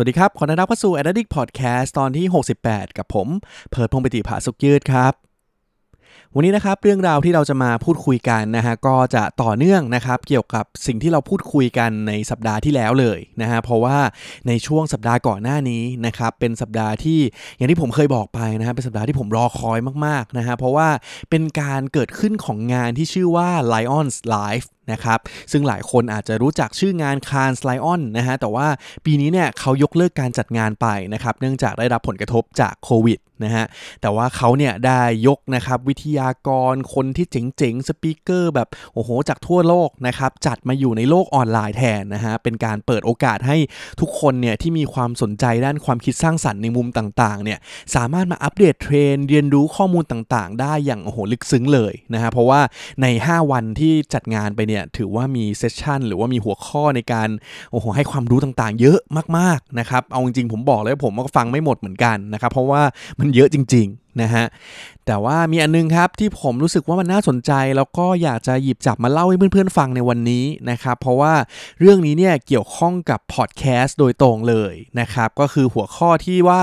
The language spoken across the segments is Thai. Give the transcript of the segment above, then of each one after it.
วัสดีครับ ขอต้อนรับเข้าสู่ Addict Podcast ตอนที่ 68 กับผม เพิร์ดพงปิติภาสุกยืดครับ วันนี้นะครับเรื่องราวที่เราจะมาพูดคุยกันนะฮะก็จะต่อเนื่องนะครับ เกี่ยวกับสิ่งที่เราพูดคุยกันในสัปดาห์ที่แล้วเลยนะฮะเพราะว่าในช่วงสัปดาห์ก่อนหน้านี้นะครับเป็นสัปดาห์ที่อย่างที่ผมเคยบอกไปนะฮะเป็นสัปดาห์ที่ผมรอคอยมากๆนะฮะเพราะว่าเป็นการเกิดขึ้นของงานที่ชื่อว่า Lions Live นะครับ ซึ่งหลายคนอาจจะรู้จักชื่องาน c a n s Lion นะฮะ แต่ว่าปีนี้เนี่ยเขายกเลิกการจัดงานไปนะครับ เนื่องจากได้รับผลกระทบจากโควิด นะฮะแต่ว่าเขาเนี่ยได้ยกนะครับวิทยากรคนที่เจ๋งๆสปีกเกอร์แบบโอ้โหจากทั่วโลกนะครับจัดมาอยู่ในโลกออนไลน์แทนนะฮะเป็นการเปิดโอกาสให้ทุกคนเนี่ยที่มีความสนใจด้านความคิดสร้างสรรค์ในมุมต่างๆเนี่ยสามารถมาอัปเดตเทรนเรียนรู้ข้อมูลต่างๆ ได้อย่างโอ้โหลึกซึ้งเลยนะฮะเพราะว่าใน 5 วันที่จัดงานไปเนี่ยถือว่ามีเซสชันหรือว่ามีหัวข้อในการโอ้โหให้ความรู้ต่างๆ เยอะมากๆนะครับเอาจริงๆผมบอกเลยว่าผมก็ฟังไม่หมดเหมือนกันนะครับเพราะว่ามันเยอะจริงนะฮะแต่ว่ามีอันนึงครับที่ผมรู้สึกว่ามันน่าสนใจ แล้วก็อยากจะหยิบจับมาเล่าให้เพื่อนๆฟังในวันนี้นะครับเพราะว่าเรื่องนี้เนี่ยเกี่ยวข้องกับพอดแคสต์โดยตรงเลยนะครับก็คือหัวข้อที่ว่า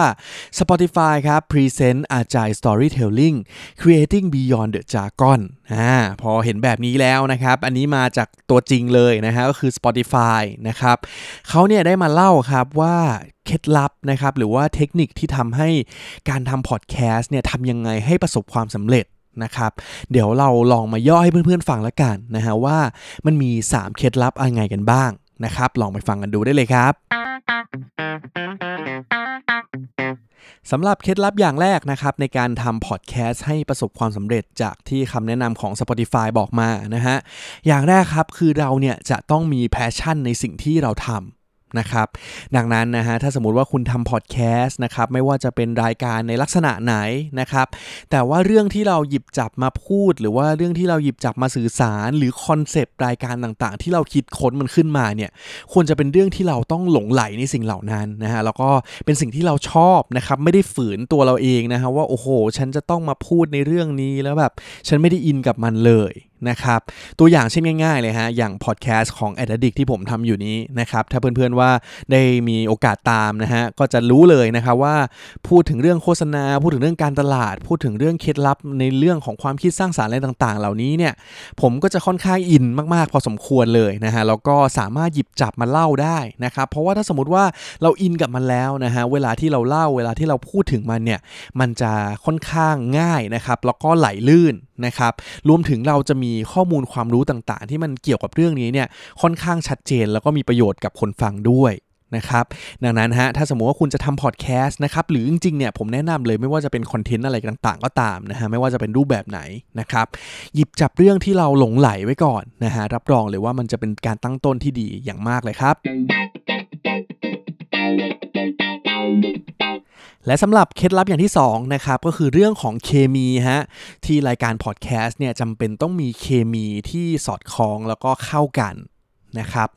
Spotify ครับ Present Agile Storytelling Creating Beyond the Jargon อ่าพอเห็นแบบนี้แล้วนะครับอันนี้มาจากตัวจริงเลยนะฮะก็คือ Spotify นะครับเขาเนี่ยได้มาเล่าครับว่าเคล็ดลับนะครับหรือว่าเทคนิคที่ทำให้การทำพอดแคสต์เนี่ยทำยังไงให้ประสบความสำเร็จนะครับ เดี๋ยวเราลองมาย่อให้เพื่อนๆฟังล้วกันนะฮะว่ามันมี 3 เคล็ดลับอะไรกันบ้างนะครับ ลองไปฟังกันดูได้เลยครับสำหรับเคล็ดลับอย่างแรกนะครับ ในการทำพอดแคสต์ให้ประสบความสำเร็จจากที่คำแนะนำของ Spotify บอกมานะฮะอย่างแรกครับคือเราเนี่ยจะต้องมี passion ในสิ่งที่เราทำ นะครับดังนั้นนะฮะถ้าสมมติว่าคุณทำพอดแคสต์นะครับไม่ว่าจะเป็นรายการในลักษณะไหนนะครับแต่ว่าเรื่องที่เราหยิบจับมาพูด หรือว่าเรื่องที่เราหยิบจับมาสื่อสาร หรือ concept รายการต่างๆ ที่เราคิดค้นมันขึ้นมาเนี่ยควรจะเป็นเรื่องที่เราต้องหลงไหลในสิ่งเหล่านั้นนะฮะแล้วก็เป็นสิ่งที่เราชอบนะครับไม่ได้ฝืนตัวเราเองนะฮะว่าโอ้โห ฉันจะต้องมาพูดในเรื่องนี้แล้วแบบฉันไม่ได้อินกับมันเลย นะครับ ตัวอย่างเช่นง่ายๆเลยฮะ อย่างพอดแคสต์ของ a d d i c t ที่ผมทำอยู่นี้นะครับ ถ้าเพื่อนๆว่าได้มีโอกาสตามนะฮะ ก็จะรู้เลยนะครับว่าพูดถึงเรื่องโฆษณา พูดถึงเรื่องการตลาด พูดถึงเรื่องเคล็ดลับในเรื่องของความคิดสร้างสารรค์อะไรต่างๆ เหล่านี้เนี่ย ผมก็จะค่อนข้างอินมากๆ พอสมควรเลยนะฮะ แล้วก็สามารถหยิบจับมาเล่าได้นะครับ เพราะว่าถ้าสมมติว่าเราอินกับมันแล้วนะฮะ เวลาที่เราเล่า เวลาที่เราพูดถึงมันเนี่ย มันจะค่อนข้างง่ายนะครับ แล้วก็ไหลลื่น นะครับ รวมถึงเราจะมีข้อมูลความรู้ต่างๆ ที่มันเกี่ยวกับเรื่องนี้เนี่ยค่อนข้างชัดเจนแล้วก็มีประโยชน์กับคนฟังด้วยนะครับดังนั้นฮะถ้าสมมติว่าคุณจะทำพอดแคสต์นะครับหรือจริงๆเนี่ยผมแนะนำเลยไม่ว่าจะเป็นคอนเทนต์อะไรต่างๆ ก็ตามนะฮะไม่ว่าจะเป็นรูปแบบไหนนะครับหยิบจับเรื่องที่เราหลงไหลไว้ก่อนนะฮะรับรองเลยว่ามันจะเป็นการตั้งต้นที่ดีอย่างมากเลยครับ และสำหรับเคล็ดลับอย่างที่2นะครับก็คือเรื่องของเคมีฮะที่รายการพอดแคสต์เนี่ยจำเป็นต้องมีเคมีที่สอดคล้องแล้วก็เข้ากันนะครับ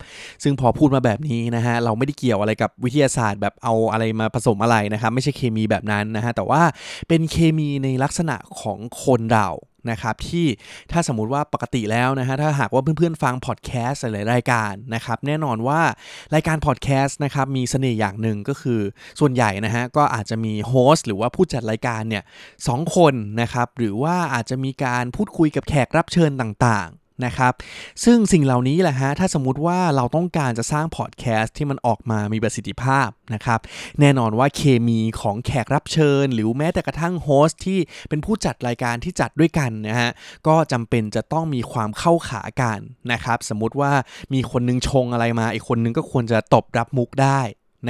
ซึ่งพอพูดมาแบบนี้นะฮะเราไม่ได้เกี่ยวอะไรกับวิทยาศาสตร์แบบเอาอะไรมาผสมอะไรนะครับไม่ใช่เคมีแบบนั้นนะฮะแต่ว่าเป็นเคมีในลักษณะของคนเรา นะครับที่ถ้าสมมุติว่าปกติแล้วนะฮะถ้าหากว่าเพื่อนๆฟังพอดแคสต์หลายรายการนะครับแน่นอนว่ารายการพอดแคสต์นะครับมีเสน่ห์อย่างหนึ่งก็คือส่วนใหญ่นะฮะก็อาจจะมี host หรือว่าผู้จัดรายการเนี่ยสองคนนะครับหรือว่าอาจจะมีการพูดคุยกับแขกรับเชิญต่าง นะครับ ซึ่งสิ่งเหล่านี้แหละฮะ ถ้าสมมติว่าเราต้องการจะสร้างพอดแคสต์ที่มันออกมามีประสิทธิภาพนะครับ แน่นอนว่าเคมีของแขกรับเชิญ หรือแม้แต่กระทั่งโฮสต์ที่เป็นผู้จัดรายการที่จัดด้วยกันนะฮะ ก็จำเป็นจะต้องมีความเข้าขากันนะครับ สมมุติว่ามีคนนึงชงอะไรมา อีกคนนึงก็ควรจะตบรับมุกได้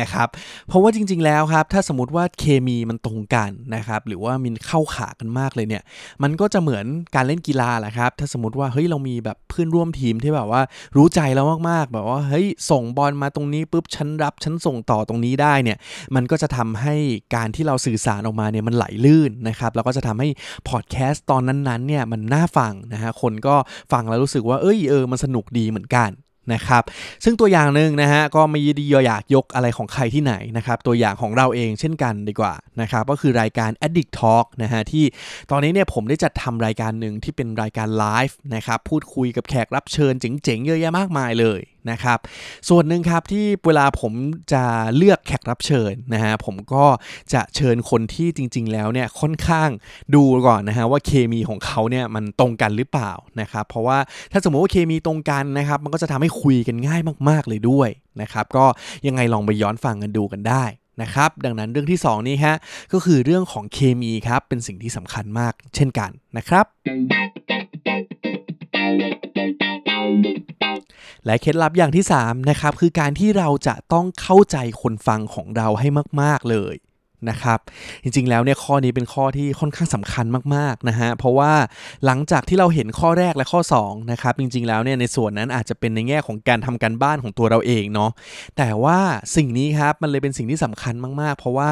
นะครับ เพราะว่าจริง ๆ แล้วครับ ถ้าสมมติว่าเคมีมันตรงกันนะครับ หรือว่ามันเข้าขากันมากเลยเนี่ย มันก็จะเหมือนการเล่นกีฬาแหละครับ ถ้าสมมติว่าเฮ้ยเรามีแบบเพื่อนร่วมทีมที่แบบว่ารู้ใจเรามากๆ แบบว่าเฮ้ยส่งบอลมาตรงนี้ปุ๊บฉันรับฉันส่งต่อตรงนี้ได้เนี่ย มันก็จะทำให้การที่เราสื่อสารออกมาเนี่ยมันไหลลื่นนะครับแล้วก็จะทำให้พอดแคสต์ตอนนั้นๆเนี่ยมันน่าฟังนะฮะคนก็ฟังแล้วรู้สึกว่าเอ้ยเออมันสนุกดีเหมือนกัน นะครับซึ่งตัวอย่างหนึ่งนะฮะก็ไม่ได้อยากยกอะไรของใครที่ไหนนะครับตัวอย่างของเราเองเช่นกันดีกว่านะครับก็คือรายการ Addict Talk นะฮะที่ตอนนี้เนี่ยผมได้จัดทำรายการหนึ่งที่เป็นรายการไลฟ์นะครับพูดคุยกับแขกรับเชิญเจ๋งๆเยอะแยะมากมายเลยนะครับ ส่วนหนึ่งครับที่เวลาผมจะเลือกแขกรับเชิญนะฮะผมก็จะเชิญคนที่จริง ๆ แล้วเนี่ยค่อนข้างดูก่อนนะฮะว่าเคมีของเขาเนี่ยมันตรงกันหรือเปล่านะครับ เพราะว่าถ้าสมมติว่าเคมีตรงกันนะครับ มันก็จะทำให้คุยกันง่ายมากๆเลยด้วยนะครับ ก็ยังไงลองไปย้อนฟังกันดูกันได้นะครับดังนั้นเรื่องที่ 2 นี้ฮะก็คือเรื่องของเคมีครับเป็นสิ่งที่สำคัญมากเช่นกันนะครับ และเคล็ดลับอย่างที่3นะครับคือการที่เราจะต้องเข้าใจคนฟังของเราให้มาก ๆ เลย นะครับ จริง ๆ แล้วเนี่ยข้อนี้เป็นข้อที่ค่อนข้างสำคัญมากๆนะฮะ เพราะว่าหลังจากที่เราเห็นข้อแรกและข้อ2นะครับ จริง ๆ แล้วเนี่ยในส่วนนั้นอาจจะเป็นในแง่ของการทำการบ้านของตัวเราเองเนาะ แต่ว่าสิ่งนี้ครับมันเลยเป็นสิ่งที่สำคัญมากๆ เพราะว่า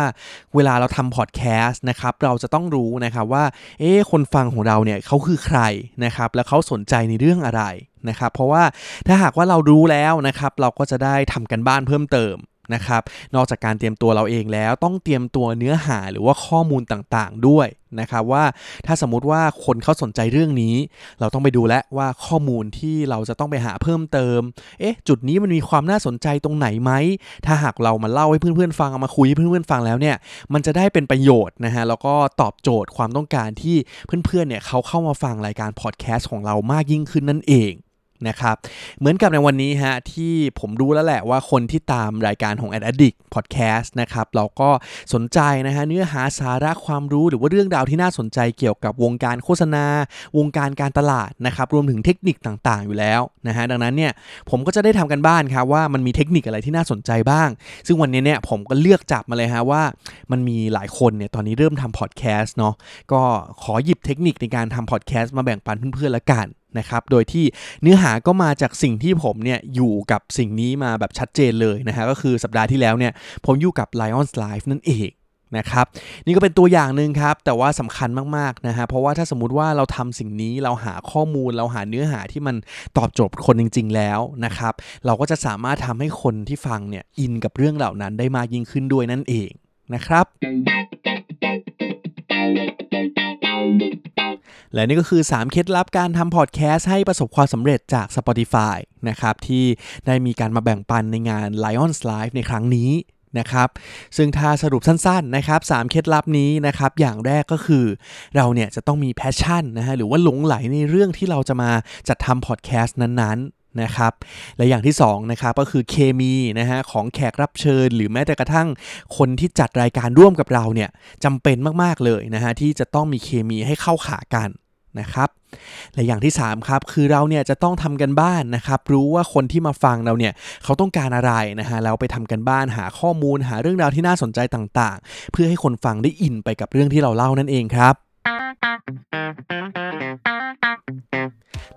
เวลาเราทำพอดแคสต์นะครับเราจะต้องรู้นะครับว่า เอ๊คนฟังของเราเนี่ยเขาคือใครนะครับ แล้วเขาสนใจในเรื่องอะไรนะครับ เพราะว่าถ้าหากว่าเรารู้แล้วนะครับ เราก็จะได้ทำกันบ้านเพิ่มเติม นะครับ นอกจากการเตรียมตัวเราเองแล้วต้องเตรียมตัวเนื้อหาหรือว่าข้อมูลต่างๆด้วยนะครับว่าถ้าสมมุติว่าคนเขาสนใจเรื่องนี้ เราต้องไปดูแลว่าข้อมูลที่เราจะต้องไปหาเพิ่มเติม เอ๊ะ จุดนี้มันมีความน่าสนใจตรงไหนไหม ถ้าหากเรามาเล่าให้เพื่อนๆฟังเอามาคุยให้เพื่อนๆฟังแล้วเนี่ย มันจะได้เป็นประโยชน์นะฮะแล้วก็ตอบโจทย์ความต้องการที่เพื่อนๆเนี่ยเขาเข้ามาฟังรายการพอดแคสต์ของเรามากยิ่งขึ้นนั่นเอง นะครับ เหมือนกับในวันนี้ฮะที่ผมรู้แล้วแหละว่าคนที่ตามรายการของ Ad Addict Podcast นะครับ เราก็สนใจนะฮะเนื้อหาสาระความรู้หรือว่าเรื่องราวที่น่าสนใจเกี่ยวกับวงการโฆษณา วงการการตลาดนะครับ รวมถึงเทคนิคต่างๆ อยู่แล้วนะฮะดังนั้นเนี่ยผมก็จะได้ทำกันบ้านครับว่ามันมีเทคนิคอะไรที่น่าสนใจบ้าง ซึ่งวันนี้เนี่ยผมก็เลือกจับมาเลยฮะว่า มันมีหลายคนเนี่ยตอนนี้เริ่มทำพอดแคสต์เนาะก็ขอหยิบเทคนิคในการทำพอดแคสต์มาแบ่งปันเพื่อนๆละกัน นะครับ โดยที่เนื้อหาก็มาจากสิ่งที่ผมเนี่ยอยู่กับสิ่งนี้มาแบบชัดเจนเลยนะฮะ ก็คือสัปดาห์ที่แล้วเนี่ยผมอยู่กับ Lions Live นั่นเองนะครับนี่ก็เป็นตัวอย่างหนึ่งครับ แต่ว่าสำคัญมากๆนะฮะเพราะว่าถ้าสมมุติว่าเราทำสิ่งนี้เราหาข้อมูลเราหาเนื้อหาที่มันตอบโจทย์คนจริง ๆ แล้วนะครับ เราก็จะสามารถทำให้คนที่ฟังเนี่ยอินกับเรื่องเหล่านั้นได้มากยิ่งขึ้นด้วยนั่นเองนะครับ และนี่ก็คือ 3 เคล็ดลับการทำพอดแคสต์ให้ประสบความสำเร็จจาก Spotify นะครับที่ได้มีการมาแบ่งปันในงาน Lions Live ในครั้งนี้นะครับซึ่งถ้าสรุปสั้นๆนะครับ3เคล็ดลับนี้นะครับอย่างแรกก็คือเราเนี่ยจะต้องมีแพชชั่นนะฮะหรือว่าหลงไหลในเรื่องที่เราจะมาจัดทำพอดแคสต์นั้นๆ นะครับและอย่างที่2นะครับก็คือเคมีนะฮะของแขกรับเชิญ หรือแม้แต่กระทั่งคนที่จัดรายการร่วมกับเราเนี่ยจำเป็นมากๆเลยนะฮะที่จะต้องมีเคมีให้เข้าขากันนะครับและอย่างที่3ครับคือเราเนี่ยจะต้องทำกันบ้านนะครับรู้ว่าคนที่มาฟังเราเนี่ยเขาต้องการอะไรนะฮะแล้วไปทำกันบ้านหาข้อมูลหาเรื่องราวที่น่าสนใจต่างๆ เพื่อให้คนฟังได้อินไปกับเรื่องที่เราเล่านั่นเองครับ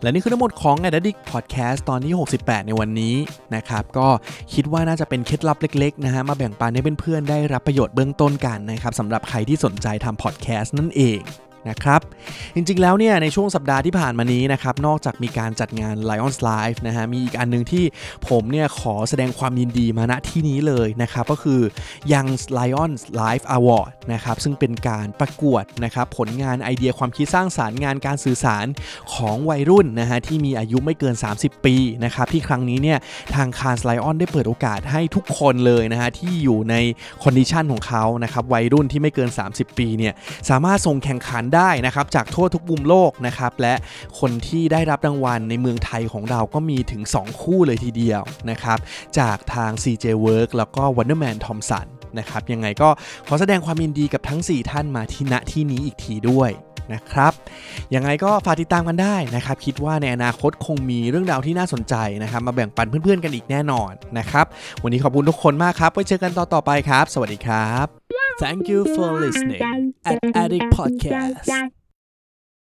และนี่คือทั้งหมดของ a d d i c t Podcast ตอนที่ 68 ในวันนี้นะครับก็คิดว่าน่าจะเป็นเคล็ดลับเล็กๆนะฮะมาแบ่งปันให้เพื่อนๆได้รับประโยชน์เบื้องต้นกันนะครับสำหรับใครที่สนใจทำพอดแคสต์นั่นเอง นะครับจริงๆแล้วเนี่ยในช่วงสัปดาห์ที่ผ่านมานี้นะครับนอกจากมีการจัดงาน Lions Live นะฮะมีอีกอันนึงที่ผมเนี่ยขอแสดงความยินดีมาณที่นี้เลยนะครับก็คือ Young Lions Live Award นะครับซึ่งเป็นการประกวดนะครับผลงานไอเดียความคิดสร้างสรรค์งานการสื่อสารของวัยรุ่นนะฮะที่มีอายุไม่เกิน 30 ปีนะครับที่ครั้งนี้เนี่ยทาง Cannes Lions ได้เปิดโอกาสให้ทุกคนเลยนะฮะที่อยู่ใน condition ของเขานะครับวัยรุ่นที่ไม่เกิน 30 ปีเนี่ยสามารถส่งแข่งขันได้นะครับจากทั่วทุกมุมโลกนะครับและคนที่ได้รับรางวัลในเมืองไทยของเราก็มีถึง 2 คู่เลยทีเดียวนะครับจากทาง CJ Work แล้วก็ Wonderman Thompson นะครับยังไงก็ขอแสดงความยินดีกับทั้ง 4 ท่านมาที่ณที่นี้อีกทีด้วยนะครับยังไงก็ฝากติดตามกันได้นะครับ คิดว่าในอนาคตคงมีเรื่องราวที่น่าสนใจนะครับ มาแบ่งปันเพื่อนๆกันอีกแน่นอนนะครับ วันนี้ขอบคุณทุกคนมากครับไว้เจอกันตอนต่อไปครับ สวัสดีครับ Thank you for listening at Addict Podcast